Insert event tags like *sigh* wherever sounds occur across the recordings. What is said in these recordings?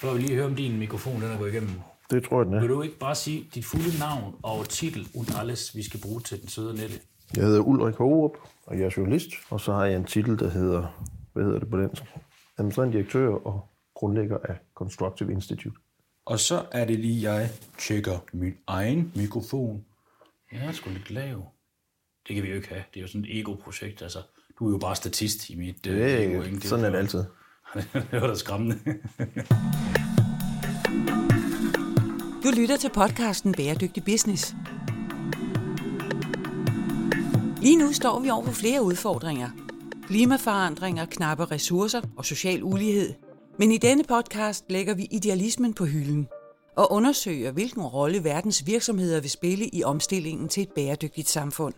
Før vi lige hører om din mikrofon, den er gået igennem. Det tror jeg, den er. Vil du ikke bare sige dit fulde navn og titel und alles, vi skal bruge til den søde Nette? Jeg hedder Ulrik Hågerup, og jeg er journalist. Og så har jeg en titel, der hedder, hvad hedder det på dansk? Administrerende direktør og grundlægger af Constructive Institute. Og så er det lige, jeg tjekker min egen mikrofon. Jeg er sgu lidt lav. Det kan vi jo ikke have. Det er jo sådan et ego-projekt. Altså, du er jo bare statist i mit øh, Det ego. er, ikke? sådan er det altid det var da skræmmende. Du lytter til podcasten Bæredygtig Business. Lige nu står vi over for flere udfordringer. Klimaforandringer, knappe ressourcer og social ulighed. Men i denne podcast lægger vi idealismen på hylden og undersøger, hvilken rolle verdens virksomheder vil spille i omstillingen til et bæredygtigt samfund.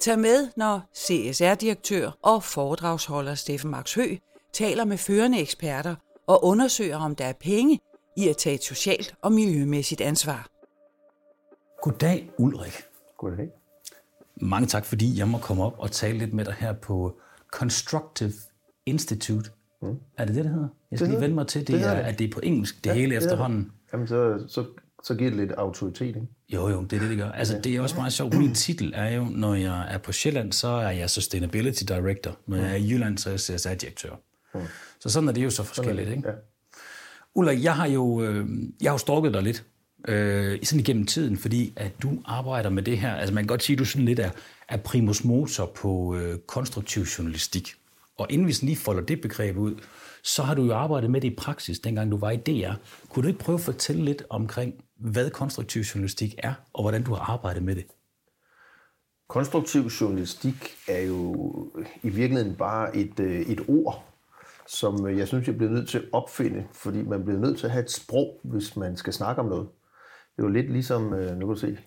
Tag med, når CSR-direktør og foredragsholder Steffen Max Hø taler med førende eksperter og undersøger, om der er penge i at tage et socialt og miljømæssigt ansvar. Goddag, Ulrik. Goddag. Mange tak, fordi jeg må komme op og tale lidt med dig her på Constructive Institute. Mm. Er det det, det hedder? Jeg skal Det lige vende det. mig til, det, Det det er, det. at det er på engelsk, det ja, hele det er efterhånden. Jamen, så, så, så giver det lidt autoritet, ikke? Jo, jo, det er det, det gør. Altså, det er også meget sjovt. Min titel er jo, når jeg er på Sjælland, så er jeg Sustainability Director. Når jeg er i Jylland, så er jeg CSR-direktør. Så sådan er det jo så forskelligt, ikke? Ja. Ulrik, jeg har jo, øh, jeg har jo stalket dig lidt øh, sådan igennem tiden, fordi at du arbejder med det her. Altså man kan godt sige, at du sådan lidt er, er primus motor på øh, konstruktiv journalistik. Og inden vi sådan lige folder det begreb ud, så har du jo arbejdet med det i praksis, dengang du var i DR. Kunne du ikke prøve at fortælle lidt omkring, hvad konstruktiv journalistik er, og hvordan du har arbejdet med det? Konstruktiv journalistik er jo i virkeligheden bare et, øh, et ord, som øh, jeg synes, jeg bliver nødt til at opfinde, fordi man bliver nødt til at have et sprog, hvis man skal snakke om noget. Det jo lidt ligesom, øh, nu kan du se,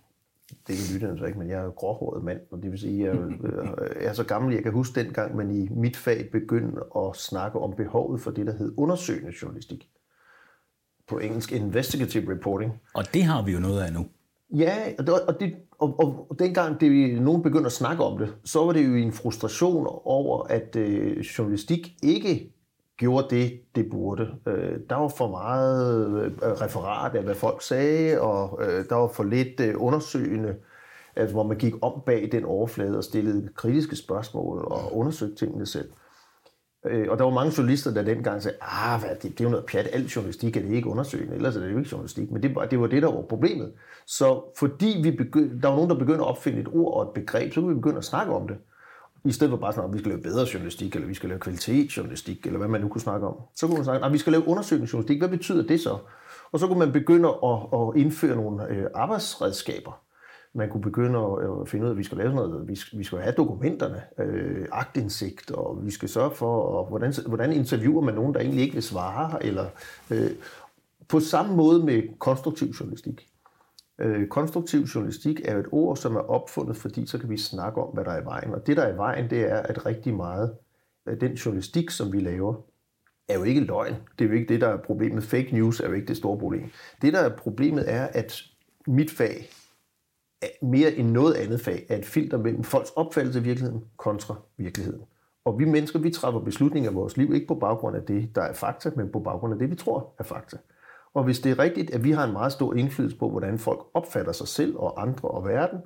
det er ikke lytterne så ikke, men jeg er jo gråhåret mand, og det vil sige, jeg, er *laughs* øh, jeg er så gammel, jeg kan huske dengang, man i mit fag begyndte at snakke om behovet for det, der hed undersøgende journalistik. På engelsk investigative reporting. Og det har vi jo noget af nu. Ja, og, det, og, det, og, og, og dengang det, nogen begyndte at snakke om det, så var det jo en frustration over, at øh, journalistik ikke gjorde det, det burde. Øh, der var for meget øh, referat af, hvad folk sagde, og øh, der var for lidt øh, undersøgende, altså, hvor man gik om bag den overflade og stillede kritiske spørgsmål og undersøgte tingene selv. Øh, og der var mange journalister, der dengang sagde, ah, hvad, det, det er jo noget pjat, al journalistik er det ikke undersøgende, ellers er det jo ikke journalistik. Men det, var- det var det, der var problemet. Så fordi vi begyndte, der var nogen, der begyndte at opfinde et ord og et begreb, så kunne vi begynde at snakke om det. I stedet for bare sådan, at vi skal lave bedre journalistik, eller vi skal lave kvalitetsjournalistik, eller hvad man nu kunne snakke om. Så kunne man snakke, at vi skal lave undersøgende journalistik. Hvad betyder det så? Og så kunne man begynde at, at indføre nogle øh, arbejdsredskaber. Man kunne begynde at finde ud af, at vi skal lave sådan noget. Vi vi skal have dokumenterne, øh, agtindsigt, og vi skal sørge for, og hvordan, hvordan interviewer man nogen, der egentlig ikke vil svare, eller øh, på samme måde med konstruktiv journalistik. Øh, konstruktiv journalistik er jo et ord, som er opfundet, fordi så kan vi snakke om, hvad der er i vejen. Og det, der er i vejen, det er, at rigtig meget af den journalistik, som vi laver, er jo ikke løgn. Det er jo ikke det, der er problemet. Fake news er jo ikke det store problem. Det, der er problemet, er, at mit fag, er mere end noget andet fag, er et filter mellem folks opfattelse af virkeligheden kontra virkeligheden. Og vi mennesker, vi træffer beslutninger i vores liv, ikke på baggrund af det, der er fakta, men på baggrund af det, vi tror er fakta. Og hvis det er rigtigt, at vi har en meget stor indflydelse på, hvordan folk opfatter sig selv og andre og verden,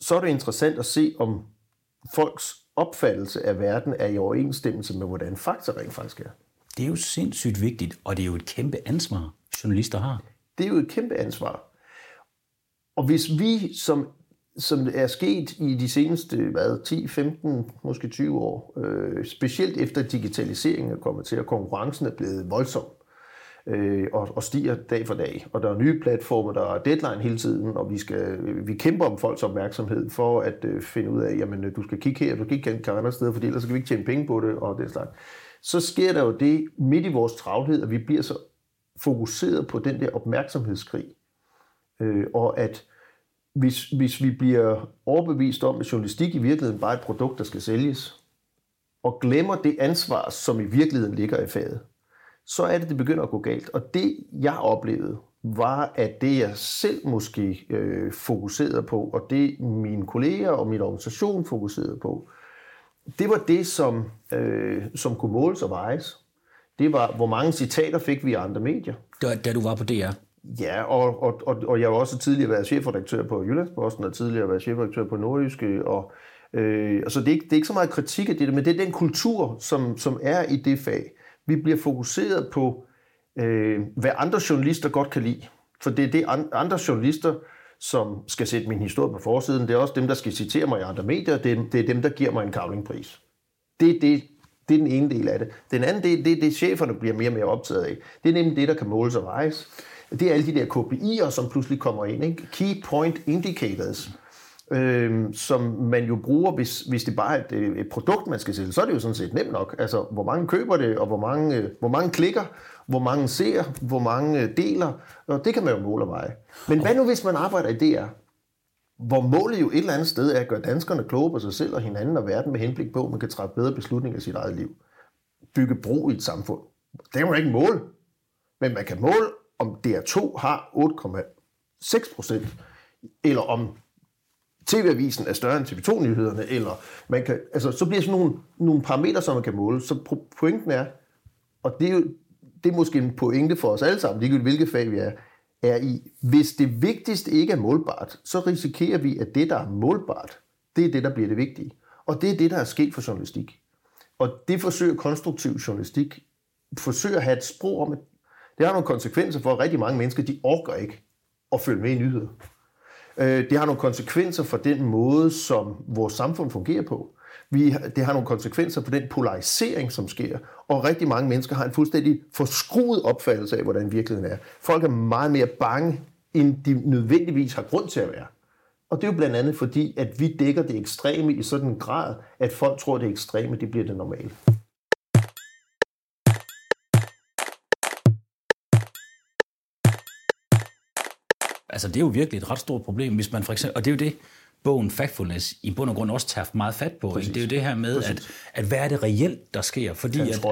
så er det interessant at se, om folks opfattelse af verden er i overensstemmelse med, hvordan fakta rent faktisk er. Det er jo sindssygt vigtigt, og det er jo et kæmpe ansvar, journalister har. Det er jo et kæmpe ansvar. Og hvis vi, som, som er sket i de seneste hvad, 10, 15, måske 20 år, øh, specielt efter digitaliseringen er kommet til, og konkurrencen er blevet voldsom, øh, og, og stiger dag for dag. Og der er nye platforme, der er deadline hele tiden, og vi, skal, vi kæmper om folks opmærksomhed for at øh, finde ud af, jamen øh, du skal kigge her, du skal ikke kigge andre steder, for ellers kan vi ikke tjene penge på det, og den slags. Så sker der jo det midt i vores travlhed, at vi bliver så fokuseret på den der opmærksomhedskrig, øh, og at hvis, hvis vi bliver overbevist om, at journalistik i virkeligheden bare er et produkt, der skal sælges, og glemmer det ansvar, som i virkeligheden ligger i faget, så er det, det begynder at gå galt. Og det, jeg oplevede, var, at det, jeg selv måske øh, fokuserede på, og det mine kolleger og min organisation fokuserede på, det var det, som, øh, som kunne måles og vejes. det var, hvor mange citater fik vi i andre medier. Da, da du var på DR? Ja, og, og, og, og jeg har også tidligere været chefredaktør på Jyllandsposten, og tidligere været chefredaktør på Nordjyske, og Øh, altså det, er ikke, det er ikke så meget kritik af det, men det er den kultur, som, som er i det fag. Vi bliver fokuseret på, øh, hvad andre journalister godt kan lide. For det er det andre journalister, som skal sætte min historie på forsiden. Det er også dem, der skal citere mig i andre medier. Det er, det er dem, der giver mig en kavlingpris. Det, det, det er den ene del af det. Den anden del, det er det, cheferne bliver mere og mere optaget af. Det er nemlig det, der kan måles og vejes. Det er alle de der KPI'er, som pludselig kommer ind. Ikke? Key Point Indicators øh, som man jo bruger, hvis, hvis det bare er et, øh, et produkt, man skal sælge, så er det jo sådan set nemt nok. Altså, hvor mange køber det, og hvor mange, øh, hvor mange klikker, hvor mange ser, hvor mange øh, deler, og det kan man jo måle og veje. Men hvad nu, hvis man arbejder i DR? Hvor målet jo et eller andet sted er at gøre danskerne kloge på sig selv og hinanden og verden med henblik på, at man kan træffe bedre beslutninger i sit eget liv. Bygge bro i et samfund. Det kan man ikke måle. Men man kan måle, om DR2 har 8,6 procent, eller om TV-avisen er større end TV2-nyhederne, eller man kan, altså, så bliver sådan nogle, nogle parametre, som man kan måle. Så pointen er, og det er jo det er måske en pointe for os alle sammen, ligegyldigt hvilket fag vi er, er i, hvis det vigtigste ikke er målbart, så risikerer vi, at det, der er målbart, det er det, der bliver det vigtige. Og det er det, der er sket for journalistik. Og det forsøger konstruktiv journalistik, forsøger at have et sprog om, at det har nogle konsekvenser for, at rigtig mange mennesker, de orker ikke at følge med i nyheder. Øh, det har nogle konsekvenser for den måde, som vores samfund fungerer på. Vi, det har nogle konsekvenser for den polarisering, som sker. Og rigtig mange mennesker har en fuldstændig forskruet opfattelse af, hvordan virkeligheden er. Folk er meget mere bange, end de nødvendigvis har grund til at være. Og det er jo blandt andet fordi, at vi dækker det ekstreme i sådan en grad, at folk tror, at det ekstreme det bliver det normale. Altså, det er jo virkelig et ret stort problem, hvis man for eksempel, og det er jo det, bogen Factfulness i bund og grund også tager meget fat på. Præcis. Det er jo det her med, at, at hvad er det reelt, der sker? Fordi at, at,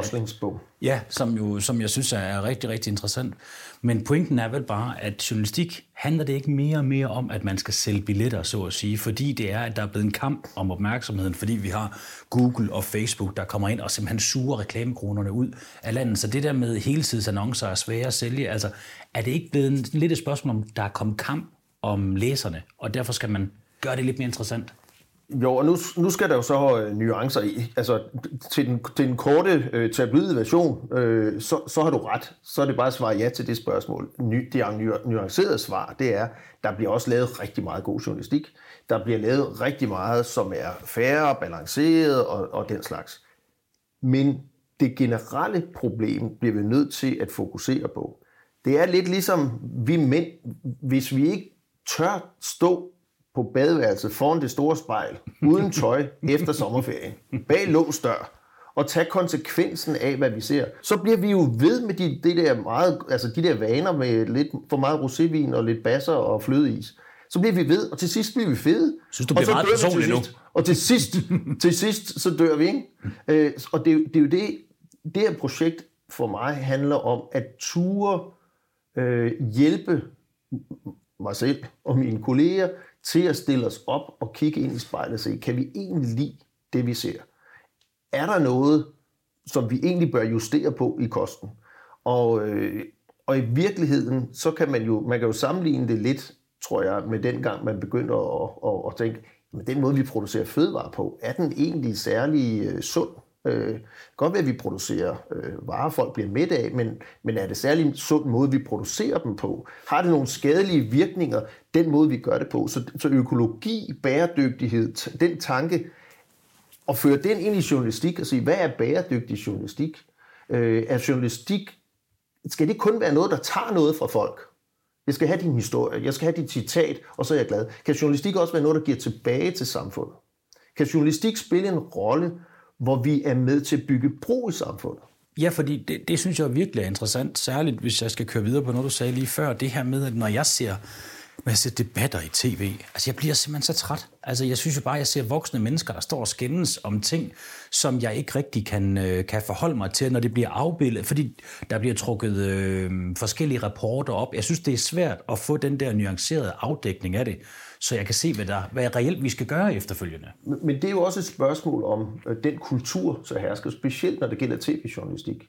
Ja, som, jo, som jeg synes er rigtig, rigtig interessant. Men pointen er vel bare, at journalistik handler det ikke mere og mere om, at man skal sælge billetter, så at sige, fordi det er, at der er blevet en kamp om opmærksomheden, fordi vi har Google og Facebook, der kommer ind og simpelthen suger reklamekronerne ud af landet. Så det der med heltidsannoncer er svære at sælge, altså er det ikke blevet lidt et spørgsmål om, der er kommet kamp om læserne, og derfor skal man gør det lidt mere interessant? Jo, og nu, nu skal der jo så øh, nuancer i. Altså, til den, til den korte øh, tabloide version, øh, så, så har du ret. Så er det bare at svare ja til det spørgsmål. Ny, det nuancerede svar, det er, der bliver også lavet rigtig meget god journalistik. Der bliver lavet rigtig meget, som er færre, balanceret og, og den slags. Men det generelle problem bliver vi nødt til at fokusere på. Det er lidt ligesom vi mænd, hvis vi ikke tør stå på badeværelset foran det store spejl, uden tøj, efter sommerferien, bag låst dør, og tage konsekvensen af, hvad vi ser, så bliver vi jo ved med de, det der meget, altså de der vaner med lidt for meget rosévin og lidt basser og flødeis. Så bliver vi ved, og til sidst bliver vi fede. Synes du bliver meget personlig nu? Og til sidst, til sidst, så dør vi, ikke? Øh, og det, det er jo det, det her projekt for mig handler om at ture øh, hjælpe mig selv og mine kolleger til at stille os op og kigge ind i spejlet og se, kan vi egentlig lide det, vi ser? Er der noget, som vi egentlig bør justere på i kosten? Og, øh, og i virkeligheden, så kan man jo, man kan jo sammenligne det lidt, tror jeg, med den gang, man begynder at, at, at tænke, men den måde, vi producerer fødevarer på, er den egentlig særlig øh, sund? Øh, godt ved, at vi producerer øh, varer, folk bliver midt af, men, men er det særlig en sund måde, vi producerer dem på? Har det nogle skadelige virkninger, den måde, vi gør det på? Så, så økologi, bæredygtighed, den tanke, og føre den ind i journalistik og sige, hvad er bæredygtig journalistik? Øh, er journalistik, skal det kun være noget, der tager noget fra folk? Jeg skal have din historie, jeg skal have dit citat, og så er jeg glad. Kan journalistik også være noget, der giver tilbage til samfundet? Kan journalistik spille en rolle hvor vi er med til at bygge bro i samfundet. Ja, fordi det, det synes jeg virkelig er interessant, særligt hvis jeg skal køre videre på noget, du sagde lige før, det her med, at når jeg ser men jeg ser debatter i tv, altså jeg bliver simpelthen så træt. Altså jeg synes jo bare, at jeg ser voksne mennesker, der står og skændes om ting, som jeg ikke rigtig kan, øh, kan forholde mig til, når det bliver afbildet, fordi der bliver trukket øh, forskellige rapporter op. Jeg synes, det er svært at få den der nuancerede afdækning af det så jeg kan se, hvad, der, hvad reelt vi skal gøre efterfølgende. Men det er jo også et spørgsmål om øh, den kultur, så hersker, specielt når det gælder tv-journalistik.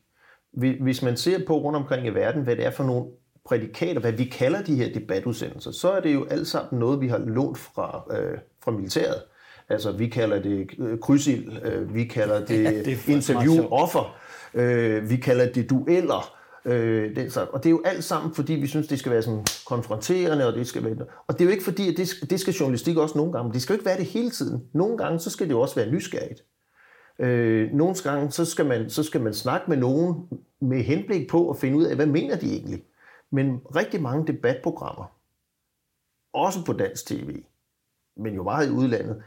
hvis man ser på rundt omkring i verden, hvad det er for nogle prædikater, hvad vi kalder de her debatudsendelser, så er det jo alt sammen noget, vi har lånt fra, øh, fra militæret. Altså, vi kalder det øh, krydsild, øh, vi kalder det, ja, det interview-offer, øh, vi kalder det dueller, Øh, det, så, og det er jo alt sammen, fordi vi synes, det skal være sådan konfronterende, og det skal være... Og det er jo ikke fordi, at det, det skal journalistik også nogle gange, men det skal jo ikke være det hele tiden. Nogle gange, så skal det jo også være nysgerrigt. Øh, nogle gange, så skal, man, så skal man snakke med nogen med henblik på at finde ud af, hvad mener de egentlig. Men rigtig mange debatprogrammer, også på dansk tv, men jo meget i udlandet,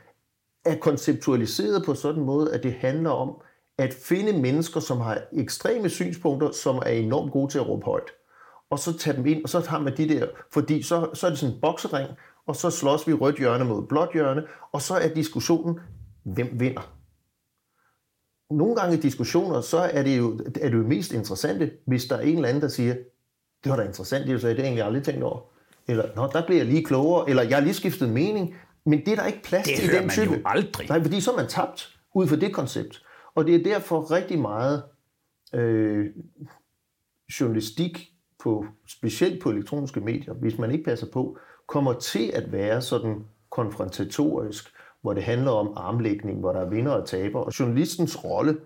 er konceptualiseret på sådan en måde, at det handler om at finde mennesker, som har ekstreme synspunkter, som er enormt gode til at råbe højt. Og så tage dem ind, og så har man de der, fordi så, så er det sådan en boksering, og så slås vi rødt hjørne mod blåt hjørne, og så er diskussionen, hvem vinder? Nogle gange i diskussioner, så er det jo, er det jo mest interessante, hvis der er en eller anden, der siger, det var da interessant, det er det egentlig aldrig tænkt over. Eller, nå, der bliver jeg lige klogere, eller jeg har lige skiftet mening, men det er der ikke plads det til i den type. Det jo aldrig. Nej, fordi så er man tabt ud fra det koncept. Og det er derfor rigtig meget øh, journalistik, på, specielt på elektroniske medier, hvis man ikke passer på, kommer til at være sådan konfrontatorisk, hvor det handler om armlægning, hvor der er vinder og taber. Og journalistens rolle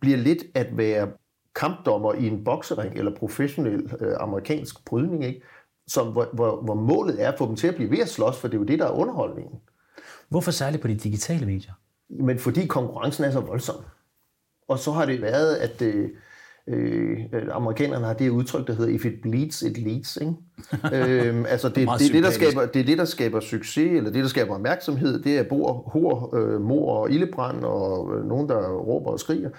bliver lidt at være kampdommer i en boksering eller professionel øh, amerikansk brydning, ikke? Som, hvor, hvor, hvor målet er at få dem til at blive ved at slås, for det er jo det, der er underholdningen. Hvorfor særligt på de digitale medier? Men fordi konkurrencen er så voldsom. Og så har det været, at øh, øh, amerikanerne har det udtryk, der hedder, if it bleeds, it leads. Ikke? *laughs* øhm, altså det, det, det, er det, der skaber, det er det, der skaber succes, eller det, der skaber opmærksomhed. Det er bor, hår, øh, mor og ildebrand, og øh, nogen, der råber og skriger.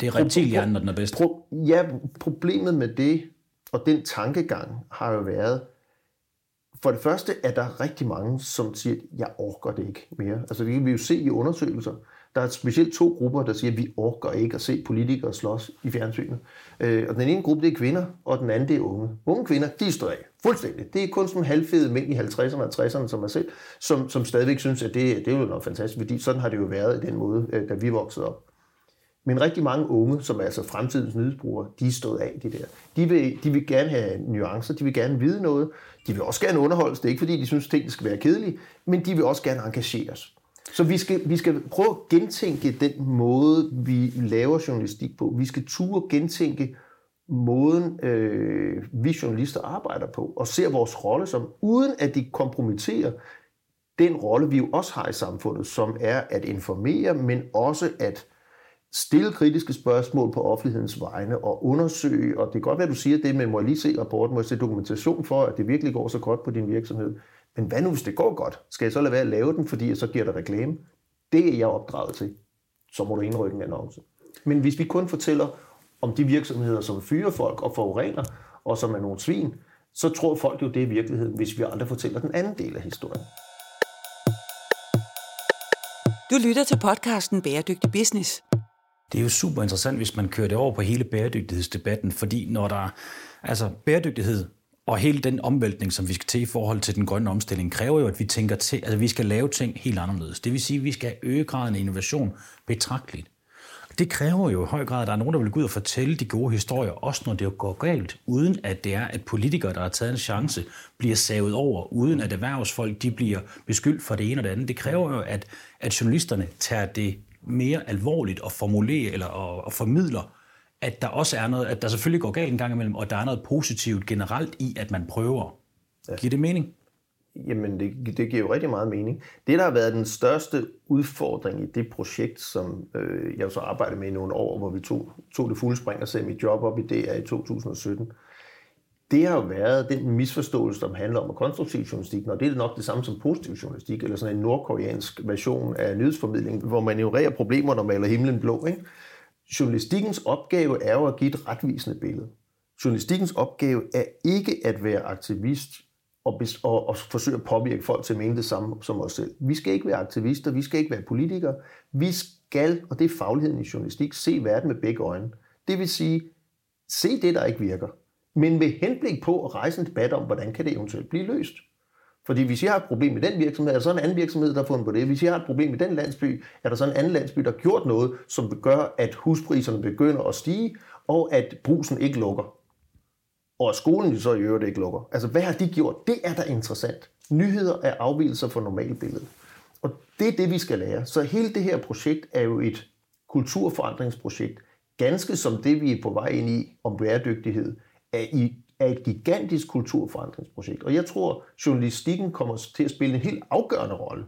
Det er reptilhjernen, når den er bedst. Pro, ja, problemet med det, og den tankegang, har jo været, for det første er der rigtig mange, som siger, jeg orker det ikke mere. Altså det kan vi jo se i undersøgelser. Der er specielt to grupper, der siger, at vi orker ikke at se politikere slås i fjernsynet. Øh, og den ene gruppe, det er kvinder, og den anden, det er unge. Unge kvinder, de står af. Fuldstændig. Det er kun sådan halvfede mænd i 50'erne og 60'erne, som mig selv, som, som stadigvæk synes, at det, det er jo noget fantastisk, fordi sådan har det jo været i den måde, øh, da vi voksede op. Men rigtig mange unge, som er altså fremtidens nyhedsbrugere, de er stået af det der. De vil, de vil gerne have nuancer, de vil gerne vide noget, de vil også gerne underholdes. Det er ikke fordi, de synes, at tingene skal være kedelige, men de vil også gerne engageres. Så vi skal, vi skal prøve at gentænke den måde, vi laver journalistik på. Vi skal ture gentænke måden, øh, vi journalister arbejder på, og ser vores rolle som, uden at de kompromitterer den rolle, vi jo også har i samfundet, som er at informere, men også at stille kritiske spørgsmål på offentlighedens vegne og undersøge, og det kan godt være, at du siger det, men må jeg lige se rapporten, må jeg se dokumentation for, at det virkelig går så godt på din virksomhed. Men hvad nu, hvis det går godt? Skal jeg så lade være at lave den, fordi jeg så giver dig reklame? Det er jeg opdraget til. Så må du indrykke en annonce. Men hvis vi kun fortæller om de virksomheder, som fyrer folk og forurener, og som er nogle svin, så tror folk jo, det er virkeligheden, hvis vi aldrig fortæller den anden del af historien. Du lytter til podcasten Bæredygtig Business. Det er jo super interessant, hvis man kører det over på hele bæredygtighedsdebatten, fordi når der altså bæredygtighed og hele den omvæltning, som vi skal til i forhold til den grønne omstilling, kræver jo, at vi tænker til, altså vi skal lave ting helt anderledes. Det vil sige, at vi skal øge graden af innovation betragteligt. Det kræver jo i høj grad, at der er nogen, der vil gå ud og fortælle de gode historier, også når det går galt, uden at det er, at politikere, der har taget en chance, bliver savet over, uden at erhvervsfolk de bliver beskyldt for det ene og det andet. Det kræver jo, at, at journalisterne tager det mere alvorligt og formulerer eller og, og formidler at der også er noget, at der selvfølgelig går galt en gang imellem, og der er noget positivt generelt i, at man prøver. Ja. Giver det mening? Jamen, det, det giver jo rigtig meget mening. Det, der har været den største udfordring i det projekt, som øh, jeg så arbejdede med i nogle år, hvor vi tog, tog det fulde spring og sagde mit job op i DR i 2017, det har jo været den misforståelse, som handler om konstruktiv journalistik, og det er nok det samme som positiv journalistik, eller sådan en nordkoreansk version af nyhedsformidling, hvor man ignorerer problemer, når man maler himlen blå. Ikke? Journalistikkens opgave er jo at give et retvisende billede. Journalistikkens opgave er ikke at være aktivist og, og, og forsøge at påvirke folk til at mene det samme som os selv. Vi skal ikke være aktivister, vi skal ikke være politikere. Vi skal, og det er fagligheden i journalistik, se verden med begge øjne. Det vil sige, se det, der ikke virker, men med henblik på at rejse en debat om, hvordan kan det eventuelt blive løst. Fordi hvis jeg har et problem med den virksomhed, er der så en anden virksomhed, der har fundet på det. Hvis jeg har et problem med den landsby, er der så en anden landsby, der har gjort noget, som gør, at huspriserne begynder at stige, og at brusen ikke lukker. Og at skolen så i øvrigt ikke lukker. Altså, hvad har de gjort? Det er da interessant. Nyheder er afvielser fra normalbilledet. Og det er det, vi skal lære. Så hele det her projekt er jo et kulturforandringsprojekt, ganske som det, vi er på vej ind i om bæredygtighed, er, i, er et gigantisk kulturforandringsprojekt. Og jeg tror, journalistikken kommer til at spille en helt afgørende rolle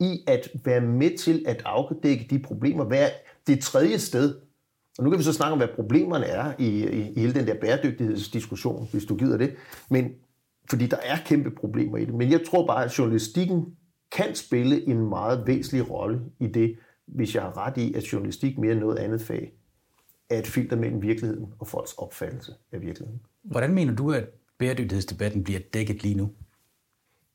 i at være med til at afdække de problemer, være det tredje sted. Og nu kan vi så snakke om, hvad problemerne er i, i, i hele den der bæredygtighedsdiskussion, hvis du gider det. Men, fordi der er kæmpe problemer i det. Men jeg tror bare, at journalistikken kan spille en meget væsentlig rolle i det, hvis jeg har ret i, at journalistik mere end noget andet fag er et filter mellem virkeligheden og folks opfattelse af virkeligheden. Hvordan mener du, at bæredygtighedsdebatten bliver dækket lige nu?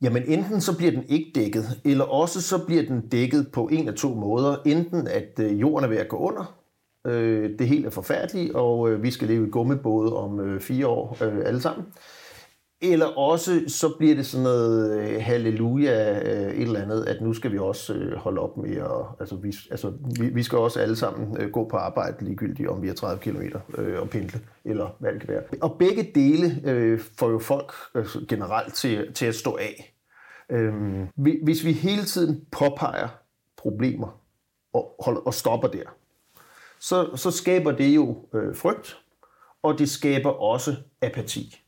Jamen enten så bliver den ikke dækket, eller også så bliver den dækket på en af to måder. Enten at øh, jorden er ved at gå under, øh, det hele er forfærdeligt, og øh, vi skal leve i gummibåde om fire år alle sammen. Eller også så bliver det sådan noget øh, halleluja, øh, et eller andet, at nu skal vi også øh, holde op med at, altså vi, altså vi, vi skal også alle sammen gå på arbejde ligegyldigt, om vi er 30 km øh, og pendle, eller hvad det kan være. Og begge dele øh, får jo folk øh, generelt til, til at stå af. Øh, hvis vi hele tiden påpeger problemer og, holder, og stopper der, så, så skaber det jo øh, frygt, og det skaber også apati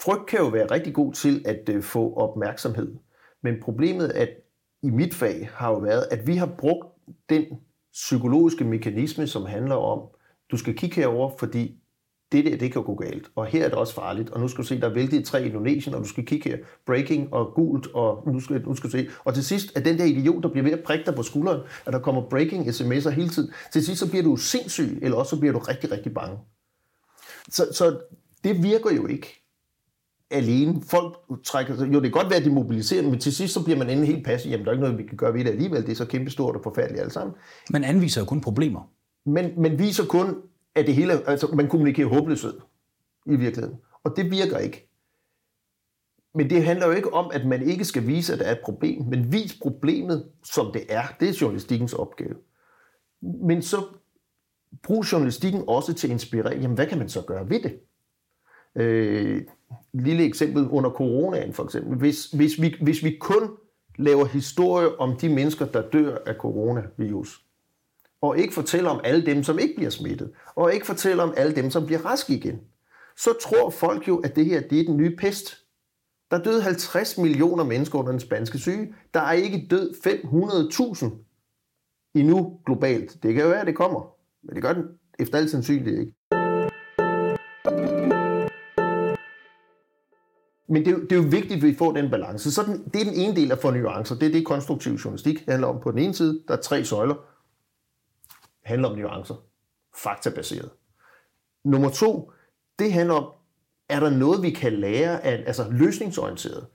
frygt kan jo være rigtig god til at øh, få opmærksomhed. Men problemet at i mit fag har jo været, at vi har brugt den psykologiske mekanisme, som handler om, du skal kigge herover, fordi det der, det kan gå galt. Og her er det også farligt. Og nu skal du se, der er væltet tre i Indonesien, og du skal kigge her. Breaking og gult, og nu skal, nu skal du se. Og til sidst er den der idiot, der bliver ved at prikke dig på skulderen, at der kommer breaking sms'er hele tiden. Til sidst så bliver du sindssyg, eller også så bliver du rigtig, rigtig bange. Så, så det virker jo ikke alene. Folk trækker sig, jo det kan godt være, at de mobiliserer, men til sidst så bliver man endelig helt passiv. Jamen der er ikke noget, vi kan gøre ved det alligevel. Det er så kæmpestort og forfærdeligt alle sammen. Man anviser jo kun problemer. Men man viser kun, at det hele, altså man kommunikerer håbløshed i virkeligheden. Og det virker ikke. Men det handler jo ikke om, at man ikke skal vise, at der er et problem, men vis problemet, som det er. Det er journalistikkens opgave. Men så brug journalistikken også til at inspirere. Jamen, hvad kan man så gøre ved det? Øh, lille eksempel under coronaen for eksempel. Hvis, hvis, vi, hvis vi kun laver historie om de mennesker, der dør af coronavirus, og ikke fortæller om alle dem, som ikke bliver smittet, og ikke fortæller om alle dem, som bliver raske igen, så tror folk jo, at det her det er den nye pest. Der døde 50 millioner mennesker under den spanske syge. Der er ikke død 500.000 endnu globalt. Det kan jo være, at det kommer, men det gør den efter al sandsynlighed ikke. Men det er, jo, det er jo vigtigt, at vi får den balance. Så den, det er den ene del af for nuancer. Det er det, konstruktiv journalistik handler om. På den ene side, der er tre søjler. Handler om nuancer. Faktabaseret. Nummer to, det handler om, er der noget, vi kan lære af, altså løsningsorienteret.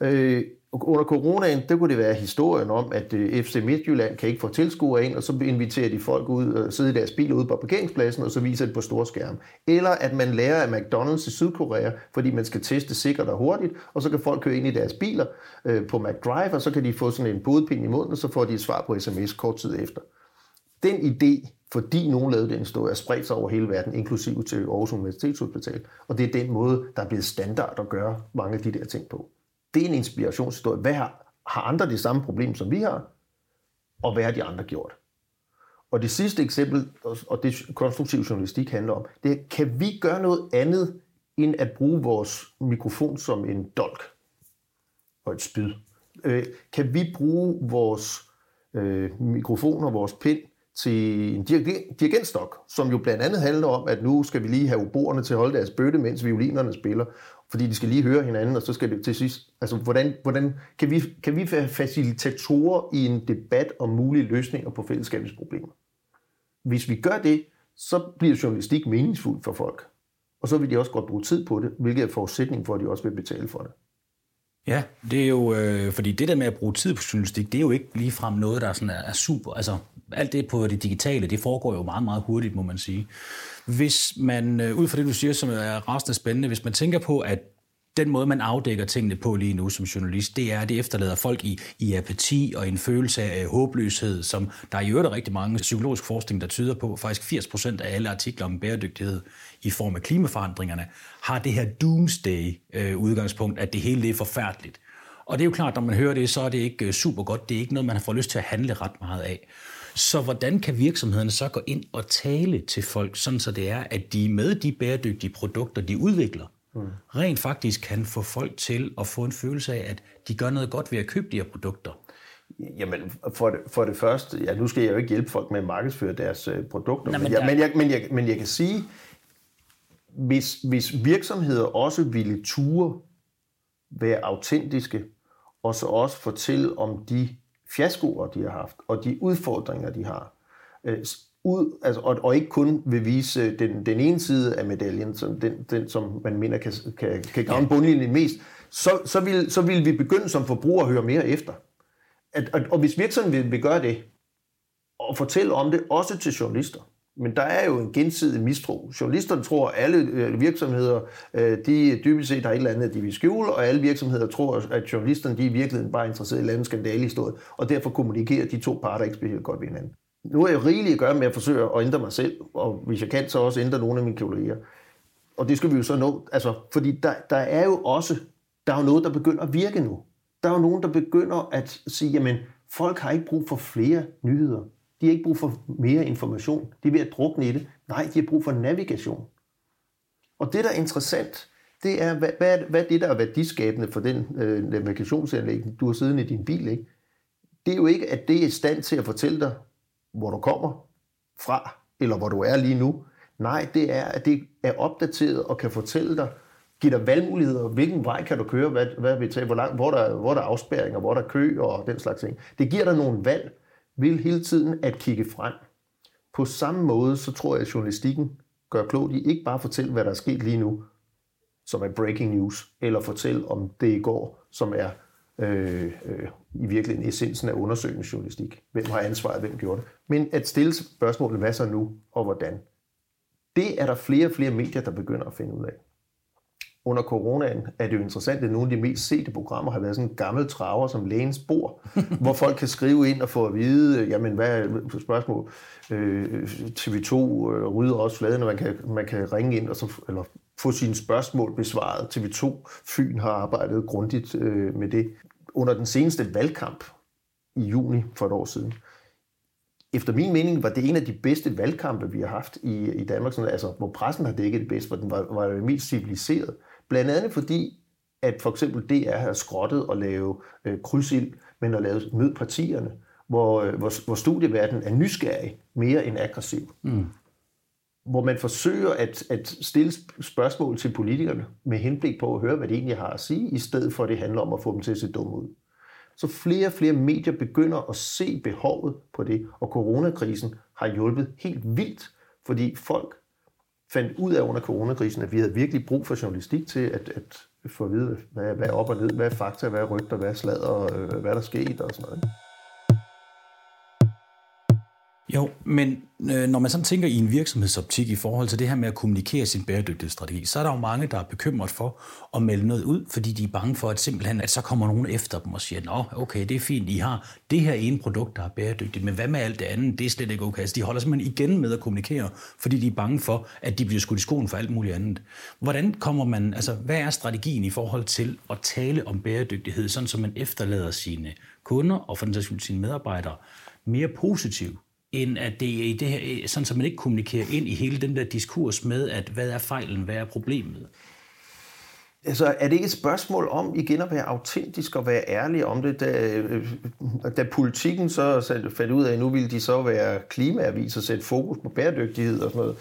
Øh, under coronaen, der kunne det være historien om, at øh, FC Midtjylland kan ikke få tilskuere ind, og så inviterer de folk ud øh, og sidder i deres bil ude på parkeringspladsen, og så viser det på store skærm. Eller at man lærer af McDonald's i Sydkorea, fordi man skal teste sikkert og hurtigt, og så kan folk køre ind i deres biler øh, på McDrive, og så kan de få sådan en bodpind i munden, og så får de et svar på sms kort tid efter. Den idé, fordi nogen lavede den historie, er spredt sig over hele verden, inklusive til Aarhus Universitetshospital. Og det er den måde, der er blevet standard at gøre mange af de der ting på det er en inspirationshistorie. Hvad har, har andre de samme problem, som vi har? Og hvad har de andre gjort? Og det sidste eksempel, og det konstruktiv journalistik handler om, det er, kan vi gøre noget andet, end at bruge vores mikrofon som en dolk og et spyd? Øh, kan vi bruge vores øh, mikrofon og vores pind til en dirigentstok, som jo blandt andet handler om, at nu skal vi lige have oborerne til at holde deres bøtte, mens violinerne spiller, fordi de skal lige høre hinanden, og så skal det til sidst... Altså, hvordan, hvordan kan, vi, kan vi være facilitatorer i en debat om mulige løsninger på fællesskabets problemer? Hvis vi gør det, så bliver journalistik meningsfuld for folk. Og så vil de også godt bruge tid på det, hvilket er forudsætning for, at de også vil betale for det. Ja, det er jo, øh, fordi det der med at bruge tid på journalistik, det er jo ikke ligefrem noget, der sådan er, er super. Altså, alt det på det digitale, det foregår jo meget, meget hurtigt, må man sige. Hvis man, øh, ud fra det du siger, som er rasende spændende, hvis man tænker på, at den måde, man afdækker tingene på lige nu som journalist, det er, at det efterlader folk i, i apati og en følelse af håbløshed, som der er i øvrigt rigtig mange psykologisk forskning, der tyder på. Faktisk 80 procent af alle artikler om bæredygtighed i form af klimaforandringerne har det her doomsday-udgangspunkt, øh, at det hele er forfærdeligt. Og det er jo klart, når man hører det, så er det ikke øh, super godt. Det er ikke noget, man får lyst til at handle ret meget af. Så hvordan kan virksomhederne så gå ind og tale til folk, sådan så det er, at de med de bæredygtige produkter, de udvikler, mm. rent faktisk kan få folk til at få en følelse af, at de gør noget godt ved at købe de her produkter? Jamen, for det, for det første, ja, nu skal jeg jo ikke hjælpe folk med at markedsføre deres øh, produkter, Nej, men, men, jeg, der... men, jeg, men, jeg, men jeg kan sige, hvis, hvis virksomheder også ville ture være autentiske, og så også fortælle om de fiaskoer, de har haft, og de udfordringer, de har. Øh, ud, altså, og, og ikke kun vil vise den, den ene side af medaljen, som den, den som man mener kan, kan, kan gavne ja. bundlinjen mest, så, så, vil, så vil vi begynde som forbrugere at høre mere efter. At, og, og hvis virksomheden vil, vil gøre det, og fortælle om det også til journalister, men der er jo en gensidig mistro. Journalisterne tror, at alle øh, virksomheder, øh, de dybest set har et eller andet, de vil skjule, og alle virksomheder tror, at journalisterne de er i virkeligheden bare interesseret i landets skandalehistorie, og derfor kommunikerer de to parter ikke specielt godt ved hinanden. Nu er jeg rigeligt at gøre med at forsøge at ændre mig selv, og hvis jeg kan, så også ændre nogle af mine kolleger. Og det skal vi jo så nå, altså, fordi der, der er jo også, der er jo noget, der begynder at virke nu. Der er jo nogen, der begynder at sige, jamen, folk har ikke brug for flere nyheder. De har ikke brug for mere information. De er ved at drukne i det. Nej, de har brug for navigation. Og det, der er interessant, det er, hvad, hvad, hvad er det, der er værdiskabende for den øh, navigationsanlæg, du har siddende i din bil, ikke? Det er jo ikke, at det er i stand til at fortælle dig, hvor du kommer fra, eller hvor du er lige nu. Nej, det er, at det er opdateret og kan fortælle dig, give dig valgmuligheder, hvilken vej kan du køre, hvad, hvad vil tage, hvor, langt, hvor, der, hvor der er afspærringer, hvor der er kø og den slags ting. Det giver dig nogle valg, vil hele tiden at kigge frem. På samme måde, så tror jeg, at journalistikken gør klogt i ikke bare at fortælle, hvad der er sket lige nu, som er breaking news, eller fortælle om det i går, som er øh, øh, i virkeligheden essensen af undersøgende journalistik. Hvem har ansvaret, hvem gjorde det? Men at stille spørgsmålet, hvad så nu, og hvordan? Det er der flere og flere medier, der begynder at finde ud af under coronaen er det jo interessant, at nogle af de mest sete programmer har været sådan en gammel traver som lægens bord, *laughs* hvor folk kan skrive ind og få at vide, jamen hvad er spørgsmål? Øh, TV2 øh, rydder også fladen, og man kan, man kan ringe ind og så, eller få sine spørgsmål besvaret. TV2 Fyn har arbejdet grundigt øh, med det. Under den seneste valgkamp i juni for et år siden, efter min mening var det en af de bedste valgkampe, vi har haft i, i Danmark, sådan, altså, hvor pressen har dækket det bedst, hvor den var, var det mest civiliseret. Blandt andet fordi, at for eksempel DR har skrottet at lave øh, krydsild, men har lavet mød partierne, hvor, øh, hvor, hvor studieverdenen er nysgerrig mere end aggressiv. Mm. Hvor man forsøger at, at stille spørgsmål til politikerne med henblik på at høre, hvad de egentlig har at sige, i stedet for at det handler om at få dem til at se dumme ud. Så flere og flere medier begynder at se behovet på det, og coronakrisen har hjulpet helt vildt, fordi folk fandt ud af under coronakrisen, at vi havde virkelig brug for journalistik til at, at få at vide, hvad, hvad er op og ned, hvad er fakta, hvad er rygter, hvad er sladder, øh, hvad er der sket og sådan noget. Jo, men øh, når man sådan tænker i en virksomhedsoptik i forhold til det her med at kommunikere sin bæredygtighedsstrategi, så er der jo mange, der er bekymret for at melde noget ud, fordi de er bange for, at simpelthen, at så kommer nogen efter dem og siger, nå, okay, det er fint, I har det her ene produkt, der er bæredygtigt, men hvad med alt det andet? Det er slet ikke okay. Så de holder simpelthen igen med at kommunikere, fordi de er bange for, at de bliver skudt i skoen for alt muligt andet. Hvordan kommer man, altså, hvad er strategien i forhold til at tale om bæredygtighed, sådan som man efterlader sine kunder og for den sags sine medarbejdere mere positivt end at det er i det her, øh, sådan så man ikke kommunikerer ind i hele den der diskurs med, at hvad er fejlen, hvad er problemet? Altså, er det ikke et spørgsmål om igen at være autentisk og være ærlig om det? Da, øh, da politikken så fandt ud af, at nu ville de så være klimaavis og sætte fokus på bæredygtighed og sådan noget,